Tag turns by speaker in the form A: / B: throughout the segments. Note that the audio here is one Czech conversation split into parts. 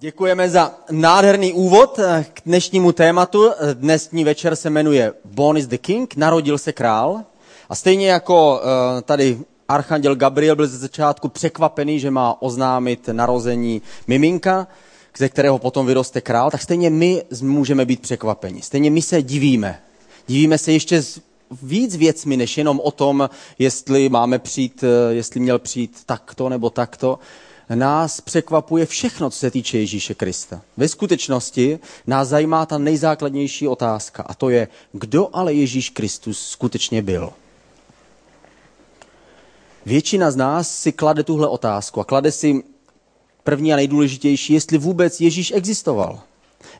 A: Děkujeme za nádherný úvod k dnešnímu tématu. Dnesní večer se jmenuje Born is the King, narodil se král. A stejně jako eh, tady Archanděl Gabriel byl ze začátku překvapený, že má oznámit narození miminka, ze kterého potom vyroste král, tak stejně my můžeme být překvapeni. Stejně my se divíme. Divíme se ještě s víc věcmi, než jenom o tom, jestli máme přijít, eh, jestli měl přijít takto nebo takto nás překvapuje všechno, co se týče Ježíše Krista. Ve skutečnosti nás zajímá ta nejzákladnější otázka a to je, kdo ale Ježíš Kristus skutečně byl. Většina z nás si klade tuhle otázku a klade si první a nejdůležitější, jestli vůbec Ježíš existoval.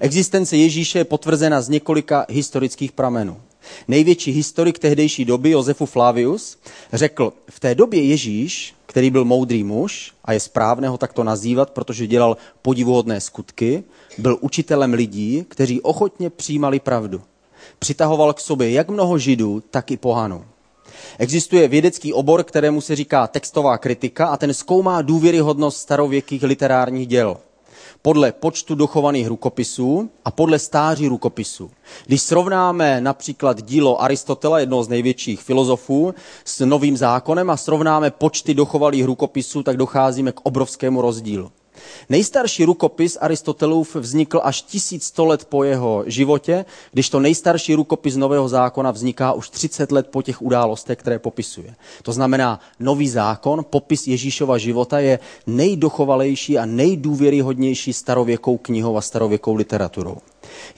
A: Existence Ježíše je potvrzena z několika historických pramenů. Největší historik tehdejší doby, Josefu Flavius, řekl, v té době Ježíš, který byl moudrý muž, a je správné ho takto nazývat, protože dělal podivuhodné skutky, byl učitelem lidí, kteří ochotně přijímali pravdu. Přitahoval k sobě jak mnoho židů, tak i pohanů. Existuje vědecký obor, kterému se říká textová kritika a ten zkoumá důvěryhodnost starověkých literárních děl podle počtu dochovaných rukopisů a podle stáří rukopisů. Když srovnáme například dílo Aristotela, jednoho z největších filozofů, s novým zákonem a srovnáme počty dochovalých rukopisů, tak docházíme k obrovskému rozdílu. Nejstarší rukopis Aristotelův vznikl až 1100 let po jeho životě, když to nejstarší rukopis Nového zákona vzniká už 30 let po těch událostech, které popisuje. To znamená, Nový zákon, popis Ježíšova života je nejdochovalejší a nejdůvěryhodnější starověkou knihou a starověkou literaturou.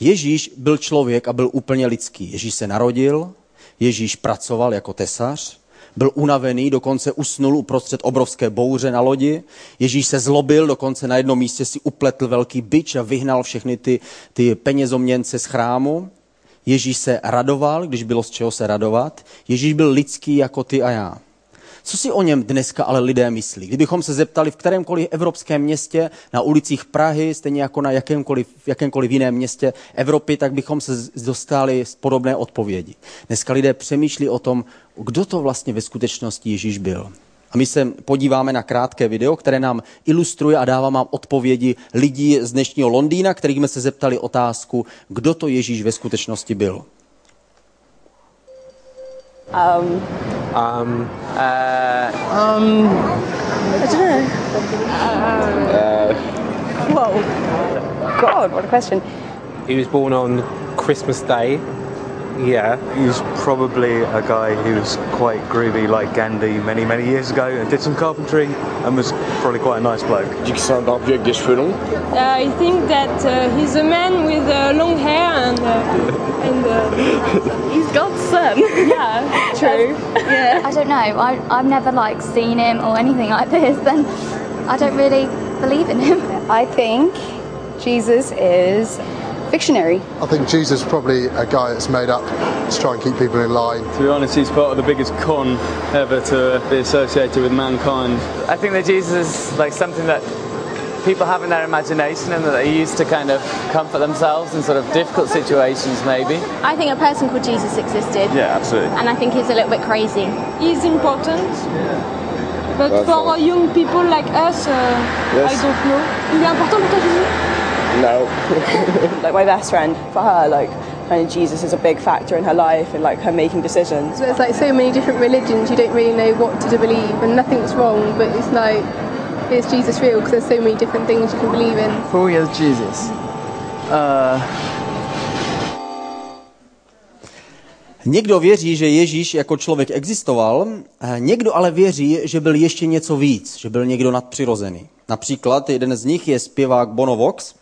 A: Ježíš byl člověk a byl úplně lidský. Ježíš se narodil, Ježíš pracoval jako tesař, byl unavený, dokonce usnul uprostřed obrovské bouře na lodi. Ježíš se zlobil, dokonce na jednom místě si upletl velký byč a vyhnal všechny ty, ty penězoměnce z chrámu. Ježíš se radoval, když bylo z čeho se radovat. Ježíš byl lidský jako ty a já. Co si o něm dneska ale lidé myslí? Kdybychom se zeptali v kterémkoliv evropském městě, na ulicích Prahy, stejně jako na jakémkoliv, jakémkoliv jiném městě Evropy, tak bychom se dostali z podobné odpovědi. Dneska lidé přemýšlí o tom, kdo to vlastně ve skutečnosti Ježíš byl. A my se podíváme na krátké video, které nám ilustruje a dává nám odpovědi lidí z dnešního Londýna, kterých jsme se zeptali otázku, kdo to Ježíš ve skutečnosti byl. Um, um, uh, um, I don't know. Uh,
B: whoa. God, what a question.
C: He was born on Christmas Day
D: Yeah, he's probably a guy who was quite groovy like Gandhi many, many years ago and did some carpentry and was probably quite a nice bloke.
E: Du qu'il un barbu avec des cheveux longs
F: uh, I think that uh, he's a man with uh, long hair and, uh, and uh,
B: he's God's son.
F: Yeah, true.
B: yeah. I
G: don't know. I, I've never like seen him or anything like this. Then I don't really believe in him.
H: I think Jesus is fictionary.
I: I think Jesus is probably a guy that's made up to try and keep people in line.
J: To be honest, he's part of the biggest con ever to be associated with mankind.
K: I think that Jesus is like something that people have in their imagination and that they use to kind of comfort themselves in sort of difficult situations maybe.
L: I think a person called Jesus existed.
D: Yeah, absolutely.
L: And I think he's a little bit crazy.
F: He's important. But That's for right. young people like us, uh, yes. I don't know. Il est important pour toi Jésus
E: No.
H: like my best friend, for her, like kind of Jesus is a big factor in her life and like her making decisions.
F: There's like so many different religions, you don't really know what to believe, and nothing's wrong. But it's like, is Jesus real? Because there's so many different things you can believe in.
M: Who is Jesus? Uh...
A: Někdo věří, že Ježíš jako člověk existoval, někdo ale věří, že byl ještě něco víc, že byl někdo nadpřirozený. Například jeden z nich je zpěvák Bono Vox,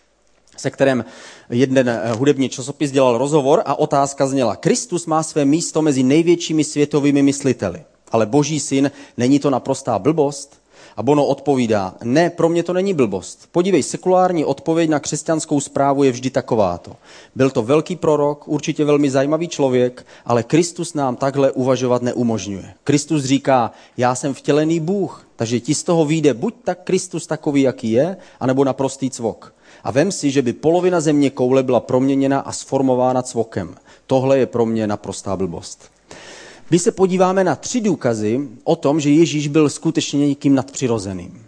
A: se kterým jeden eh, hudební časopis dělal rozhovor a otázka zněla, Kristus má své místo mezi největšími světovými mysliteli, ale boží syn, není to naprostá blbost? A Bono odpovídá, ne, pro mě to není blbost. Podívej, sekulární odpověď na křesťanskou zprávu je vždy takováto. Byl to velký prorok, určitě velmi zajímavý člověk, ale Kristus nám takhle uvažovat neumožňuje. Kristus říká, já jsem vtělený Bůh, takže ti z toho vyjde buď tak Kristus takový, jaký je, anebo naprostý cvok. A vem si, že by polovina země koule byla proměněna a sformována cvokem. Tohle je pro mě naprostá blbost. My se podíváme na tři důkazy o tom, že Ježíš byl skutečně někým nadpřirozeným.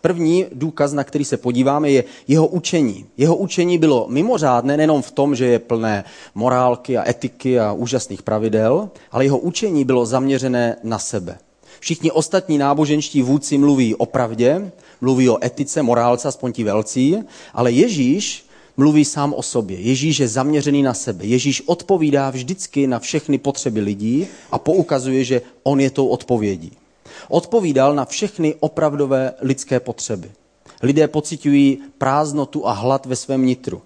A: První důkaz, na který se podíváme, je jeho učení. Jeho učení bylo mimořádné nejenom v tom, že je plné morálky a etiky a úžasných pravidel, ale jeho učení bylo zaměřené na sebe. Všichni ostatní náboženští vůdci mluví o pravdě, mluví o etice, morálce, aspoň ti velcí, ale Ježíš mluví sám o sobě. Ježíš je zaměřený na sebe. Ježíš odpovídá vždycky na všechny potřeby lidí a poukazuje, že on je tou odpovědí. Odpovídal na všechny opravdové lidské potřeby. Lidé pocitují prázdnotu a hlad ve svém nitru.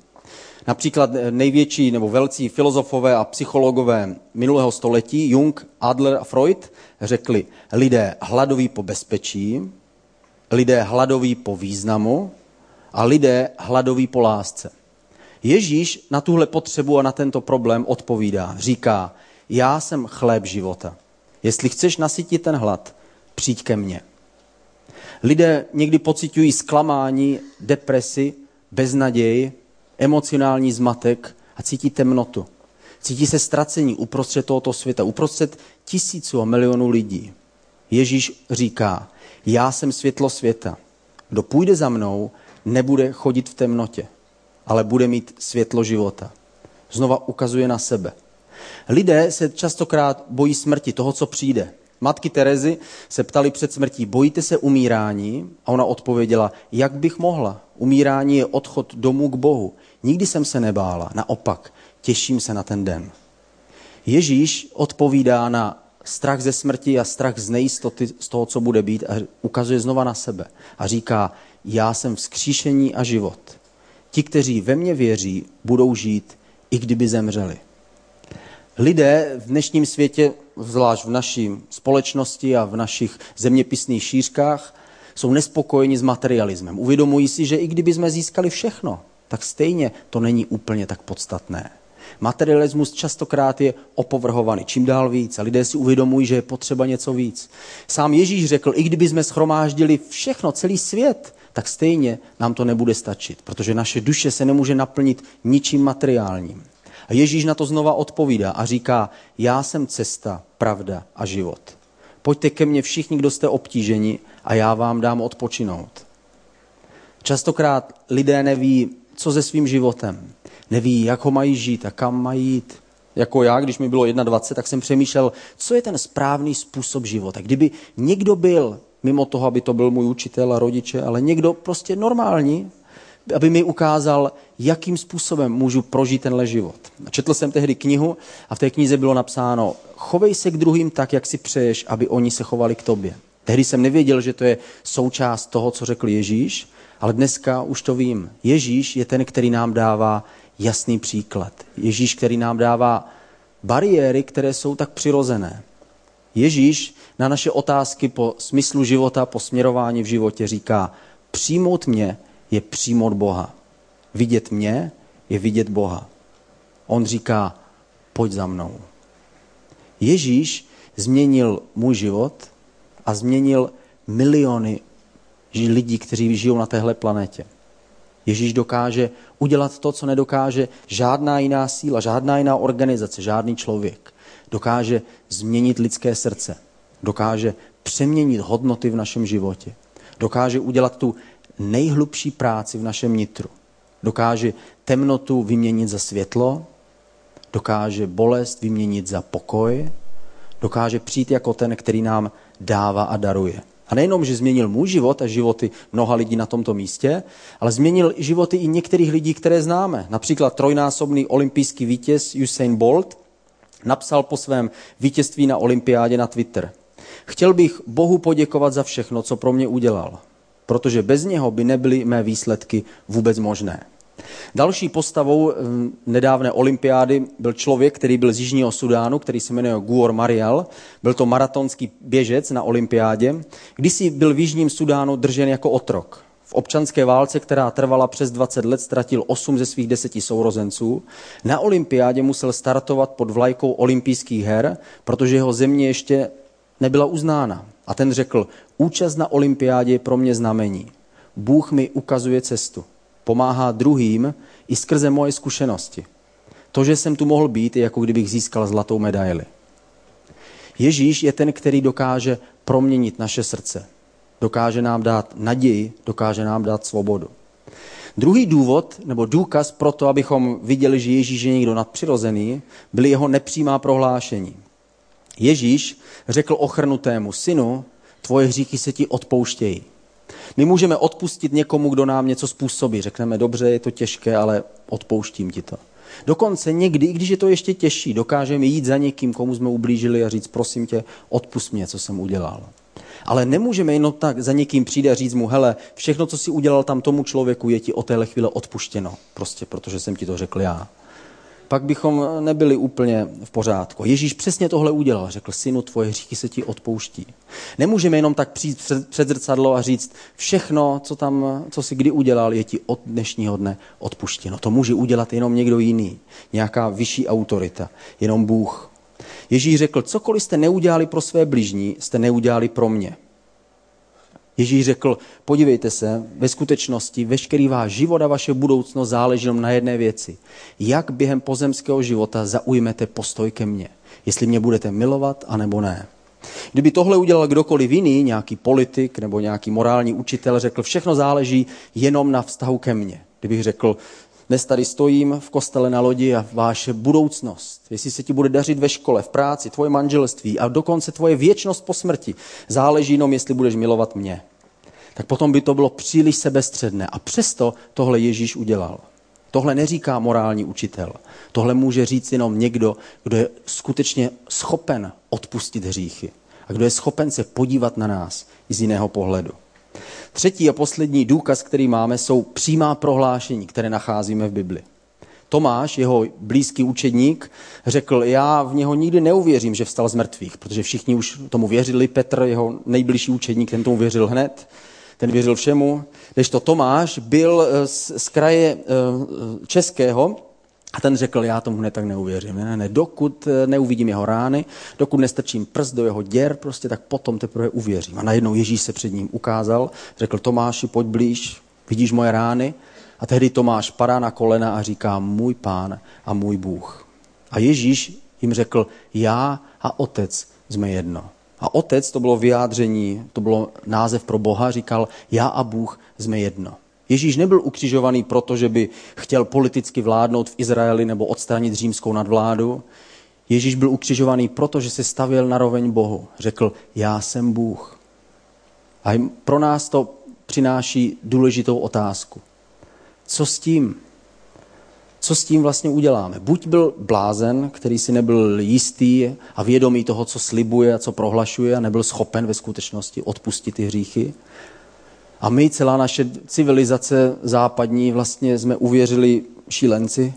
A: Například největší nebo velcí filozofové a psychologové minulého století, Jung, Adler a Freud, řekli, lidé hladoví po bezpečí, lidé hladoví po významu a lidé hladoví po lásce. Ježíš na tuhle potřebu a na tento problém odpovídá. Říká, já jsem chléb života. Jestli chceš nasytit ten hlad, přijď ke mně. Lidé někdy pocitují zklamání, depresi, beznaději, emocionální zmatek a cítí temnotu. Cítí se ztracení uprostřed tohoto světa, uprostřed tisíců a milionů lidí. Ježíš říká, já jsem světlo světa. Kdo půjde za mnou, nebude chodit v temnotě, ale bude mít světlo života. Znova ukazuje na sebe. Lidé se častokrát bojí smrti, toho, co přijde. Matky Terezy se ptali před smrtí, bojíte se umírání? A ona odpověděla, jak bych mohla? Umírání je odchod domů k Bohu. Nikdy jsem se nebála, naopak, těším se na ten den. Ježíš odpovídá na strach ze smrti a strach z nejistoty z toho, co bude být a ukazuje znova na sebe a říká, já jsem vzkříšení a život. Ti, kteří ve mně věří, budou žít, i kdyby zemřeli. Lidé v dnešním světě, zvlášť v naší společnosti a v našich zeměpisných šířkách, jsou nespokojeni s materialismem. Uvědomují si, že i kdyby jsme získali všechno, tak stejně to není úplně tak podstatné. Materialismus častokrát je opovrhovaný čím dál víc a lidé si uvědomují, že je potřeba něco víc. Sám Ježíš řekl, i kdyby jsme schromáždili všechno, celý svět, tak stejně nám to nebude stačit, protože naše duše se nemůže naplnit ničím materiálním. A Ježíš na to znova odpovídá a říká, já jsem cesta, pravda a život. Pojďte ke mně všichni, kdo jste obtíženi a já vám dám odpočinout. Častokrát lidé neví, co se svým životem. Neví, jak ho mají žít a kam mají jít. Jako já, když mi bylo 21, tak jsem přemýšlel, co je ten správný způsob života. Kdyby někdo byl, mimo toho, aby to byl můj učitel a rodiče, ale někdo prostě normální, aby mi ukázal, jakým způsobem můžu prožít tenhle život. Četl jsem tehdy knihu a v té knize bylo napsáno, chovej se k druhým tak, jak si přeješ, aby oni se chovali k tobě. Tehdy jsem nevěděl, že to je součást toho, co řekl Ježíš, ale dneska už to vím. Ježíš je ten, který nám dává jasný příklad. Ježíš, který nám dává bariéry, které jsou tak přirozené. Ježíš na naše otázky po smyslu života, po směrování v životě říká, přijmout mě je přijmout Boha. Vidět mě je vidět Boha. On říká, pojď za mnou. Ježíš změnil můj život a změnil miliony lidí, kteří žijou na téhle planetě. Ježíš dokáže udělat to, co nedokáže žádná jiná síla, žádná jiná organizace, žádný člověk. Dokáže změnit lidské srdce. Dokáže přeměnit hodnoty v našem životě. Dokáže udělat tu nejhlubší práci v našem nitru. Dokáže temnotu vyměnit za světlo, dokáže bolest vyměnit za pokoj, dokáže přijít jako ten, který nám dává a daruje. A nejenom, že změnil můj život a životy mnoha lidí na tomto místě, ale změnil životy i některých lidí, které známe. Například trojnásobný olympijský vítěz Usain Bolt napsal po svém vítězství na olympiádě na Twitter. Chtěl bych Bohu poděkovat za všechno, co pro mě udělal, protože bez něho by nebyly mé výsledky vůbec možné. Další postavou eh, nedávné olympiády byl člověk, který byl z Jižního Sudánu, který se jmenuje Guor Mariel. Byl to maratonský běžec na olympiádě. Kdysi byl v Jižním Sudánu držen jako otrok. V občanské válce, která trvala přes 20 let, ztratil 8 ze svých deseti sourozenců. Na olympiádě musel startovat pod vlajkou olympijských her, protože jeho země ještě nebyla uznána. A ten řekl, účast na olympiádě je pro mě znamení. Bůh mi ukazuje cestu pomáhá druhým i skrze moje zkušenosti. To, že jsem tu mohl být, je jako kdybych získal zlatou medaili. Ježíš je ten, který dokáže proměnit naše srdce. dokáže nám dát naději, dokáže nám dát svobodu. Druhý důvod, nebo důkaz pro to, abychom viděli, že Ježíš je někdo nadpřirozený, byly jeho nepřímá prohlášení. Ježíš řekl ochrnutému synu, tvoje hříchy se ti odpouštějí. My můžeme odpustit někomu, kdo nám něco způsobí. Řekneme, dobře, je to těžké, ale odpouštím ti to. Dokonce někdy, i když je to ještě těžší, dokážeme jít za někým, komu jsme ublížili a říct, prosím tě, odpust mě, co jsem udělal. Ale nemůžeme jenom tak za někým přijít a říct mu, hele, všechno, co si udělal tam tomu člověku, je ti o téhle chvíle odpuštěno. Prostě protože jsem ti to řekl já pak bychom nebyli úplně v pořádku. Ježíš přesně tohle udělal. Řekl, synu, tvoje hříchy se ti odpouští. Nemůžeme jenom tak přijít před, zrcadlo a říct, všechno, co tam, co si kdy udělal, je ti od dnešního dne odpuštěno. To může udělat jenom někdo jiný, nějaká vyšší autorita, jenom Bůh. Ježíš řekl, cokoliv jste neudělali pro své bližní, jste neudělali pro mě. Ježíš řekl, podívejte se, ve skutečnosti veškerý váš život a vaše budoucnost záleží na jedné věci. Jak během pozemského života zaujmete postoj ke mně. Jestli mě budete milovat, anebo ne. Kdyby tohle udělal kdokoliv jiný, nějaký politik nebo nějaký morální učitel, řekl, všechno záleží jenom na vztahu ke mně. Kdybych řekl, dnes tady stojím v kostele na lodi a vaše budoucnost, jestli se ti bude dařit ve škole, v práci, tvoje manželství a dokonce tvoje věčnost po smrti, záleží jenom, jestli budeš milovat mě. Tak potom by to bylo příliš sebestředné. A přesto tohle Ježíš udělal. Tohle neříká morální učitel. Tohle může říct jenom někdo, kdo je skutečně schopen odpustit hříchy. A kdo je schopen se podívat na nás z jiného pohledu. Třetí a poslední důkaz, který máme, jsou přímá prohlášení, které nacházíme v Bibli. Tomáš, jeho blízký učedník, řekl, já v něho nikdy neuvěřím, že vstal z mrtvých, protože všichni už tomu věřili. Petr, jeho nejbližší učedník, ten tomu věřil hned, ten věřil všemu. Když to Tomáš byl eh, z, z kraje eh, českého, a ten řekl, já tomu hned tak neuvěřím. Ne, ne, dokud eh, neuvidím jeho rány, dokud nestrčím prst do jeho děr, prostě tak potom teprve uvěřím. A najednou Ježíš se před ním ukázal, řekl Tomáši, pojď blíž, vidíš moje rány? A tehdy Tomáš padá na kolena a říká, můj pán a můj Bůh. A Ježíš jim řekl, já a otec jsme jedno. A otec, to bylo vyjádření, to bylo název pro Boha, říkal, já a Bůh jsme jedno. Ježíš nebyl ukřižovaný proto, že by chtěl politicky vládnout v Izraeli nebo odstranit římskou nadvládu. Ježíš byl ukřižovaný proto, že se stavěl na roveň Bohu. Řekl, já jsem Bůh. A pro nás to přináší důležitou otázku. Co s tím? Co s tím vlastně uděláme? Buď byl blázen, který si nebyl jistý a vědomý toho, co slibuje a co prohlašuje a nebyl schopen ve skutečnosti odpustit ty hříchy, a my, celá naše civilizace západní, vlastně jsme uvěřili šílenci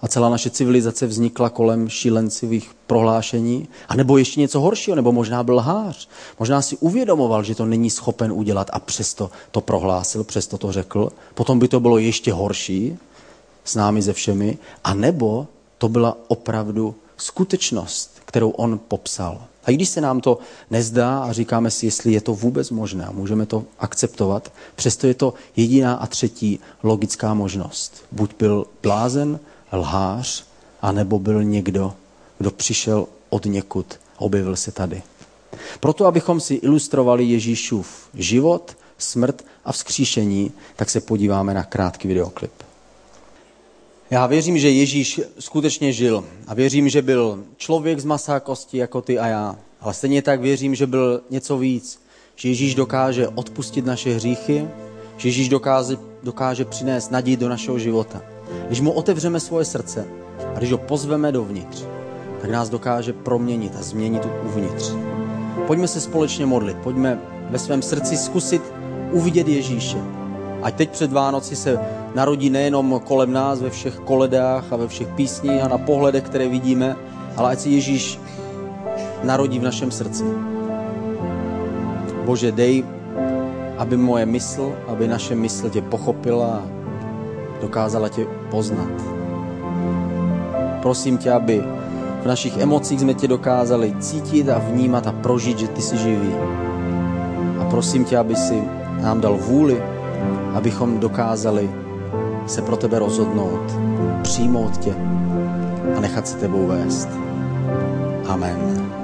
A: a celá naše civilizace vznikla kolem šílencivých prohlášení. A nebo ještě něco horšího, nebo možná byl lhář. Možná si uvědomoval, že to není schopen udělat a přesto to prohlásil, přesto to řekl. Potom by to bylo ještě horší s námi ze všemi. A nebo to byla opravdu skutečnost, kterou on popsal. A i když se nám to nezdá a říkáme si, jestli je to vůbec možné můžeme to akceptovat, přesto je to jediná a třetí logická možnost. Buď byl blázen, lhář, anebo byl někdo, kdo přišel od někud objevil se tady. Proto, abychom si ilustrovali Ježíšův život, smrt a vzkříšení, tak se podíváme na krátký videoklip. Já věřím, že Ježíš skutečně žil a věřím, že byl člověk z masa a kosti jako ty a já. Ale stejně tak věřím, že byl něco víc. Že Ježíš dokáže odpustit naše hříchy, že Ježíš dokáže, dokáže přinést naději do našeho života. Když mu otevřeme svoje srdce a když ho pozveme dovnitř, tak nás dokáže proměnit a změnit uvnitř. Pojďme se společně modlit, pojďme ve svém srdci zkusit uvidět Ježíše. Ať teď před Vánoci se narodí nejenom kolem nás ve všech koledách a ve všech písních a na pohledech, které vidíme, ale ať se Ježíš narodí v našem srdci. Bože, dej, aby moje mysl, aby naše mysl tě pochopila a dokázala tě poznat. Prosím tě, aby v našich emocích jsme tě dokázali cítit a vnímat a prožít, že ty jsi živý. A prosím tě, aby si nám dal vůli, abychom dokázali se pro tebe rozhodnout, přijmout tě a nechat se tebou vést. Amen.